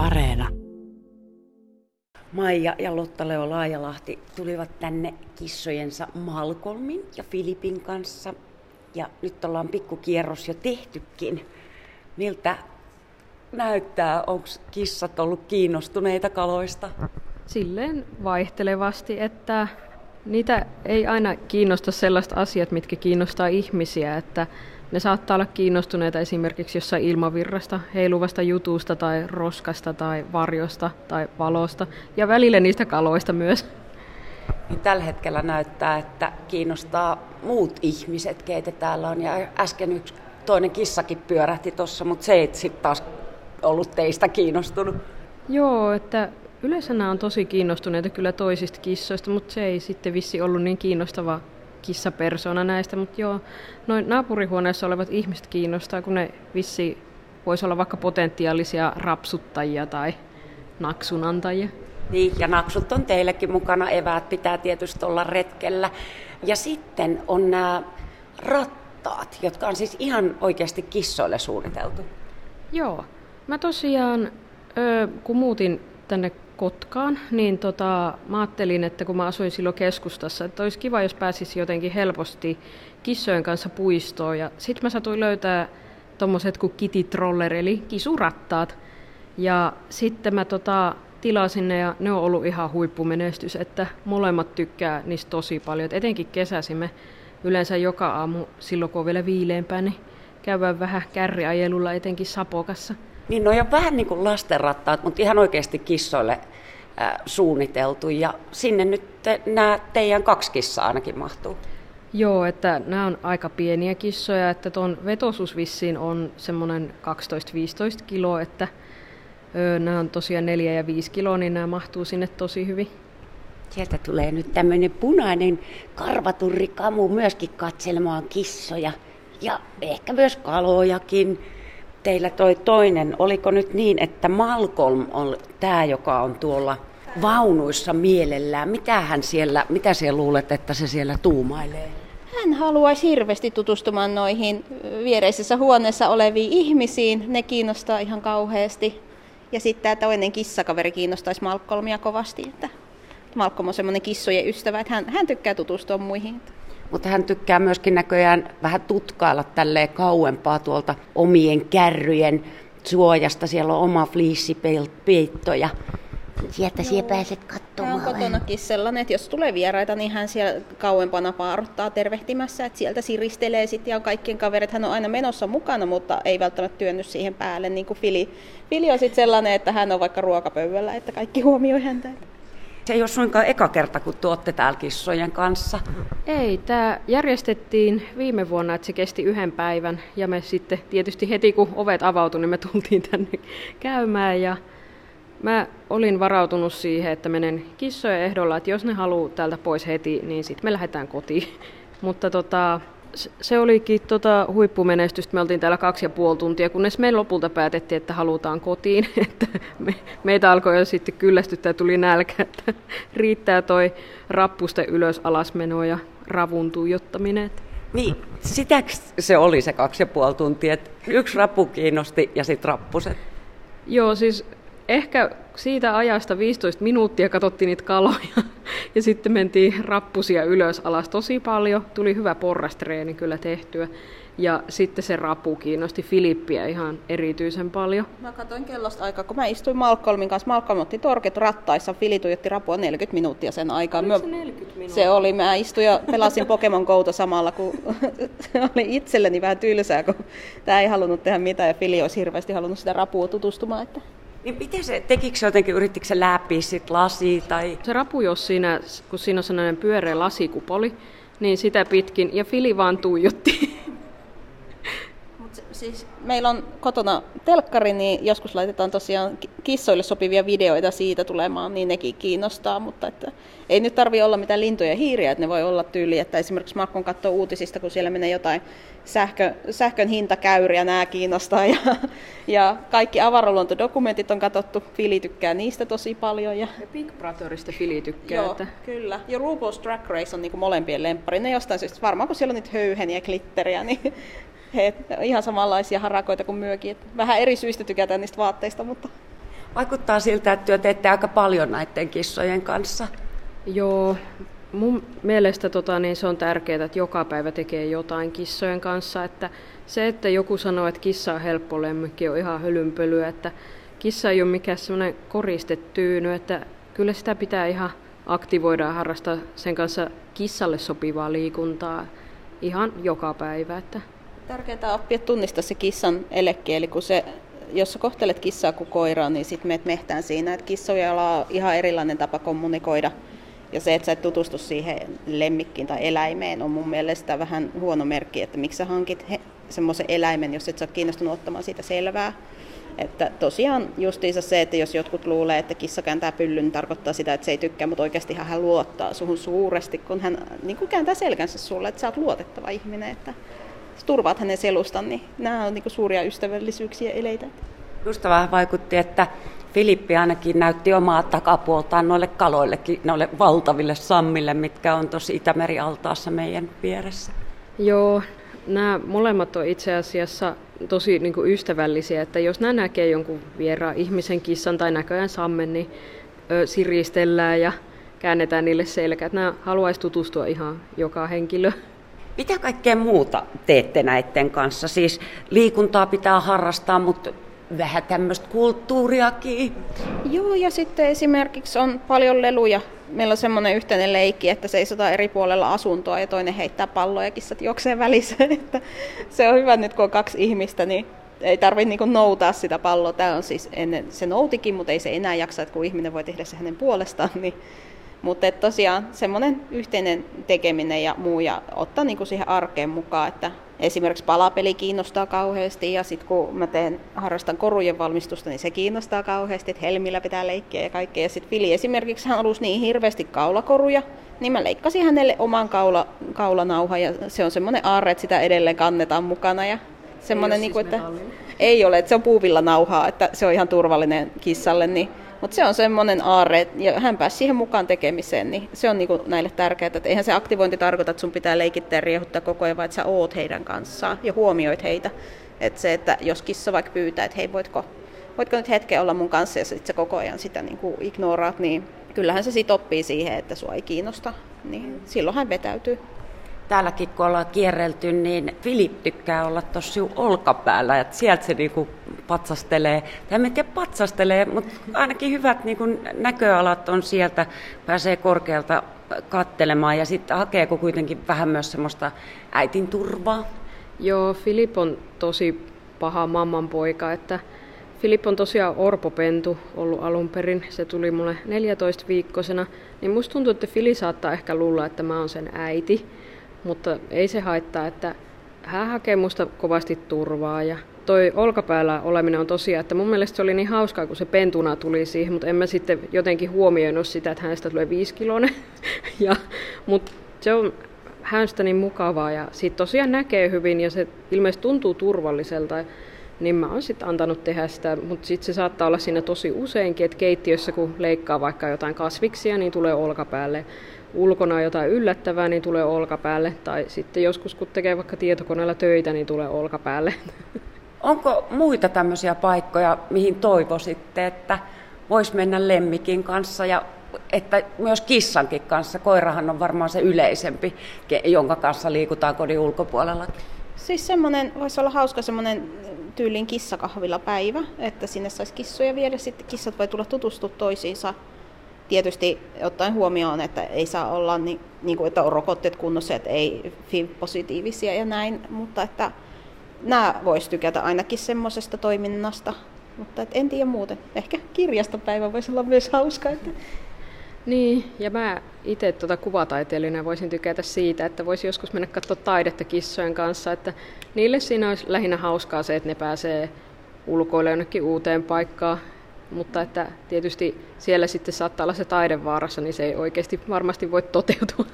Areena. Maija ja Lotta-Leo Laajalahti tulivat tänne kissojensa Malcolmin ja Filipin kanssa. Ja nyt ollaan pikkukierros jo tehtykin. Miltä näyttää? Onko kissat ollut kiinnostuneita kaloista? Silleen vaihtelevasti, että niitä ei aina kiinnosta sellaiset asiat, mitkä kiinnostaa ihmisiä, että ne saattaa olla kiinnostuneita esimerkiksi jossain ilmavirrasta, heiluvasta jutusta tai roskasta tai varjosta tai valosta ja välillä niistä kaloista myös. Niin tällä hetkellä näyttää, että kiinnostaa muut ihmiset, keitä täällä on. Ja äsken yksi toinen kissakin pyörähti tuossa, mutta se ei sitten taas ollut teistä kiinnostunut. Joo, että yleensä nämä on tosi kiinnostuneita kyllä toisista kissoista, mutta se ei sitten vissi ollut niin kiinnostava kissapersona näistä, mutta joo, noin naapurihuoneessa olevat ihmiset kiinnostaa, kun ne vissi voisi olla vaikka potentiaalisia rapsuttajia tai naksunantajia. Niin, ja naksut on teillekin mukana, eväät pitää tietysti olla retkellä. Ja sitten on nämä rattaat, jotka on siis ihan oikeasti kissoille suunniteltu. Joo, mä tosiaan, kun muutin tänne Kotkaan, niin tota, mä ajattelin, että kun mä asuin silloin keskustassa, että olisi kiva, jos pääsisi jotenkin helposti kissojen kanssa puistoon. Ja sitten mä satuin löytää tommoset kuin kitty troller, eli kisurattaat. Ja sitten mä tota, tilasin ne ja ne on ollut ihan huippumenestys, että molemmat tykkää niistä tosi paljon. Et etenkin kesäsi me yleensä joka aamu, silloin kun on vielä viileämpää, niin käydään vähän kärriajelulla etenkin Sapokassa. Niin ne on vähän niin kuin lastenrattaat, mutta ihan oikeasti kissoille suunniteltu. Ja sinne nyt te, nämä teidän kaksi kissaa ainakin mahtuu. Joo, että nämä on aika pieniä kissoja, että tuon vetosuus vissiin on semmoinen 12-15 kiloa, että nämä on tosiaan 4 ja 5 kiloa, niin nämä mahtuu sinne tosi hyvin. Sieltä tulee nyt tämmöinen punainen karvaturrikamu myöskin katselemaan kissoja ja ehkä myös kalojakin teillä toi toinen, oliko nyt niin, että Malcolm on tämä, joka on tuolla vaunuissa mielellään. Mitä hän siellä, mitä siellä luulet, että se siellä tuumailee? Hän haluaisi hirveästi tutustumaan noihin viereisessä huoneessa oleviin ihmisiin. Ne kiinnostaa ihan kauheasti. Ja sitten tämä toinen kissakaveri kiinnostaisi Malcolmia kovasti. Että Malcolm on semmoinen kissojen ystävä, että hän, hän tykkää tutustua muihin. Mutta hän tykkää myöskin näköjään vähän tutkailla tälleen kauempaa tuolta omien kärryjen suojasta. Siellä on oma fliissipeitto ja sieltä siellä pääset katsomaan. Hän on kotonakin sellainen, että jos tulee vieraita, niin hän siellä kauempana paarottaa tervehtimässä, että sieltä siristelee sitten ja kaikkien kaverit. Hän on aina menossa mukana, mutta ei välttämättä työnnyt siihen päälle, niin kuin Fili. Fili on sitten sellainen, että hän on vaikka ruokapöydällä, että kaikki huomioi häntä. Se ei ole suinkaan eka kerta, kun tuotte täällä kissojen kanssa. Ei, tämä järjestettiin viime vuonna, että se kesti yhden päivän. Ja me sitten tietysti heti kun ovet avautui, niin me tultiin tänne käymään. Ja mä olin varautunut siihen, että menen kissojen ehdolla, että jos ne haluaa täältä pois heti, niin sitten me lähdetään kotiin. Mutta tota, se olikin tota huippumenestystä. Me oltiin täällä kaksi ja puoli tuntia, kunnes me lopulta päätettiin, että halutaan kotiin. Että me, meitä alkoi jo sitten kyllästyttää, tuli nälkä, että riittää toi rappusten ylös alasmeno ja ravun tuijottaminen. Niin, sitäkö se oli se kaksi ja puoli tuntia, että yksi rappu kiinnosti ja sitten rappuset? Joo, siis ehkä siitä ajasta 15 minuuttia katsottiin niitä kaloja ja sitten mentiin rappusia ylös alas tosi paljon. Tuli hyvä porrastreeni kyllä tehtyä. Ja sitten se rapu kiinnosti Filippiä ihan erityisen paljon. Mä katsoin kellosta aikaa, kun mä istuin Malcolmin kanssa. Malcolm otti torket rattaissa, Fili tuijotti rapua 40 minuuttia sen aikaa. Oliko se 40 minuuttia? Se oli, mä istuin ja pelasin Pokemon Gouta samalla, kun se oli itselleni vähän tylsää, kun tämä ei halunnut tehdä mitään ja Fili olisi hirveästi halunnut sitä rapua tutustumaan. Että... Niin miten se, tekikö se jotenkin, yrittikö se läpi sit lasi tai... Se rapu, jos siinä, kun siinä on sellainen pyöreä lasikupoli, niin sitä pitkin, ja Fili vaan tuijotti. Siis meillä on kotona telkkari, niin joskus laitetaan tosiaan kissoille sopivia videoita siitä tulemaan, niin nekin kiinnostaa, mutta että ei nyt tarvi olla mitään lintuja ja hiiriä, että ne voi olla tyyli, että esimerkiksi Markon katsoo uutisista, kun siellä menee jotain sähkö, sähkön hintakäyriä, nämä kiinnostaa ja, ja kaikki avaruusluontodokumentit on katsottu, Fili tykkää niistä tosi paljon. Ja, ja Big Brotherista Fili tykkää. Joo, että... kyllä. Ja RuPaul's Drag Race on niin kuin molempien lemppari. Ne jostain syystä, varmaan kun siellä on niitä höyheniä ja glitteriä, niin he ihan samanlaisia harakoita kuin myökin. Vähän eri syistä tykätään niistä vaatteista, mutta... Vaikuttaa siltä, että työ teette aika paljon näiden kissojen kanssa. Joo, mun mielestä tota, niin se on tärkeää, että joka päivä tekee jotain kissojen kanssa. Että se, että joku sanoo, että kissa on helppo lemmikki, on ihan hölynpölyä. Että kissa ei ole mikään semmoinen koristetyyny, että kyllä sitä pitää ihan aktivoida ja harrastaa sen kanssa kissalle sopivaa liikuntaa ihan joka päivä. Että. Tärkeää oppia tunnistaa se kissan elekki, eli kun se jos sä kohtelet kissaa kuin koiraa, niin sitten meet mehtään siinä, että kissoja on ihan erilainen tapa kommunikoida. Ja se, että sä et tutustu siihen lemmikkiin tai eläimeen, on mun mielestä vähän huono merkki, että miksi sä hankit semmoisen eläimen, jos et sä ole kiinnostunut ottamaan siitä selvää. Että tosiaan justiinsa se, että jos jotkut luulee, että kissa kääntää pyllyn, niin tarkoittaa sitä, että se ei tykkää, mutta oikeasti hän luottaa suhun suuresti, kun hän niin kuin kääntää selkänsä sulle, että sä oot luotettava ihminen, että turvaat hänen selustan, niin nämä on niin kuin suuria ystävällisyyksiä eleitä. Justa vähän vaikutti, että Filippi ainakin näytti omaa takapuoltaan noille kaloillekin, noille valtaville sammille, mitkä on tosi Itämeri-altaassa meidän vieressä. Joo, nämä molemmat on itse asiassa tosi niin kuin ystävällisiä, että jos nämä näkee jonkun vieraan ihmisen kissan tai näköjään sammen, niin ö, siristellään ja käännetään niille selkä. Että nämä haluaisi tutustua ihan joka henkilö. Mitä kaikkea muuta teette näiden kanssa? Siis liikuntaa pitää harrastaa, mutta vähän tämmöistä kulttuuriakin. Joo, ja sitten esimerkiksi on paljon leluja. Meillä on semmoinen yhteinen leikki, että seisotaan eri puolella asuntoa ja toinen heittää palloa ja kissat juoksee välissä. Että se on hyvä nyt, kun on kaksi ihmistä, niin ei tarvitse niin noutaa sitä palloa. Tämä on siis ennen, se noutikin, mutta ei se enää jaksa, että kun ihminen voi tehdä se hänen puolestaan, niin mutta tosiaan semmoinen yhteinen tekeminen ja muu ja ottaa niinku siihen arkeen mukaan, että esimerkiksi palapeli kiinnostaa kauheasti ja sitten kun mä teen, harrastan korujen valmistusta, niin se kiinnostaa kauheasti, että helmillä pitää leikkiä ja kaikkea. Ja sitten Fili esimerkiksi hän halusi niin hirveästi kaulakoruja, niin mä leikkasin hänelle oman kaula, kaulanauhan ja se on semmoinen aarre, että sitä edelleen kannetaan mukana ja semmoinen, ei, niin kuin, että ei ole, että se on puuvilla nauhaa, että se on ihan turvallinen kissalle, niin mutta se on semmoinen aarre, ja hän pääsi siihen mukaan tekemiseen, niin se on niinku näille tärkeää. Että eihän se aktivointi tarkoita, että sun pitää leikittää ja riehuttaa koko ajan, vaan että sä oot heidän kanssaan ja huomioit heitä. Että se, että jos kissa vaikka pyytää, että hei voitko, voitko nyt hetken olla mun kanssa ja sit sä koko ajan sitä niinku ignoraat, niin kyllähän se sit oppii siihen, että sua ei kiinnosta. Niin silloin hän vetäytyy täälläkin kun ollaan kierrelty, niin Filip tykkää olla tuossa olkapäällä, että sieltä se niinku patsastelee. Tai en tiedä patsastelee, mutta ainakin hyvät niinku näköalat on sieltä, pääsee korkealta kattelemaan ja sitten hakeeko kuitenkin vähän myös semmoista äitin turvaa? Joo, Filip on tosi paha mamman poika, että Filip on tosiaan orpopentu ollut alun perin. Se tuli mulle 14 viikkosena. Niin musta tuntuu, että Fili saattaa ehkä luulla, että mä oon sen äiti mutta ei se haittaa, että hän hakee musta kovasti turvaa ja toi olkapäällä oleminen on tosiaan, että mun mielestä se oli niin hauskaa, kun se pentuna tuli siihen, mutta en mä sitten jotenkin huomioinut sitä, että hänestä tulee viisi kilonen. ja, mutta se on hänestä niin mukavaa ja siitä tosiaan näkee hyvin ja se ilmeisesti tuntuu turvalliselta. Niin mä oon sitten antanut tehdä sitä, mutta sitten se saattaa olla siinä tosi useinkin, että keittiössä kun leikkaa vaikka jotain kasviksia, niin tulee olkapäälle ulkona jotain yllättävää, niin tulee olkapäälle. Tai sitten joskus, kun tekee vaikka tietokoneella töitä, niin tulee olkapäälle. Onko muita tämmöisiä paikkoja, mihin toivoisitte, että voisi mennä lemmikin kanssa ja että myös kissankin kanssa. Koirahan on varmaan se yleisempi, jonka kanssa liikutaan kodin ulkopuolella. Siis semmoinen, voisi olla hauska semmoinen tyylin kissakahvilla päivä, että sinne saisi kissoja viedä. Sitten kissat voi tulla tutustua toisiinsa tietysti ottaen huomioon, että ei saa olla niin, niin kuin, että on rokotteet kunnossa, että ei FIV-positiivisia ja näin, mutta että nämä voisi tykätä ainakin semmoisesta toiminnasta, mutta et en tiedä muuten. Ehkä kirjastopäivä voisi olla myös hauska. Että... Niin, ja mä itse tuota kuvataiteilijana voisin tykätä siitä, että voisi joskus mennä katsoa taidetta kissojen kanssa, että niille siinä olisi lähinnä hauskaa se, että ne pääsee ulkoille jonnekin uuteen paikkaan mutta että tietysti siellä sitten saattaa olla se taidevaarassa, niin se ei oikeasti varmasti voi toteutua.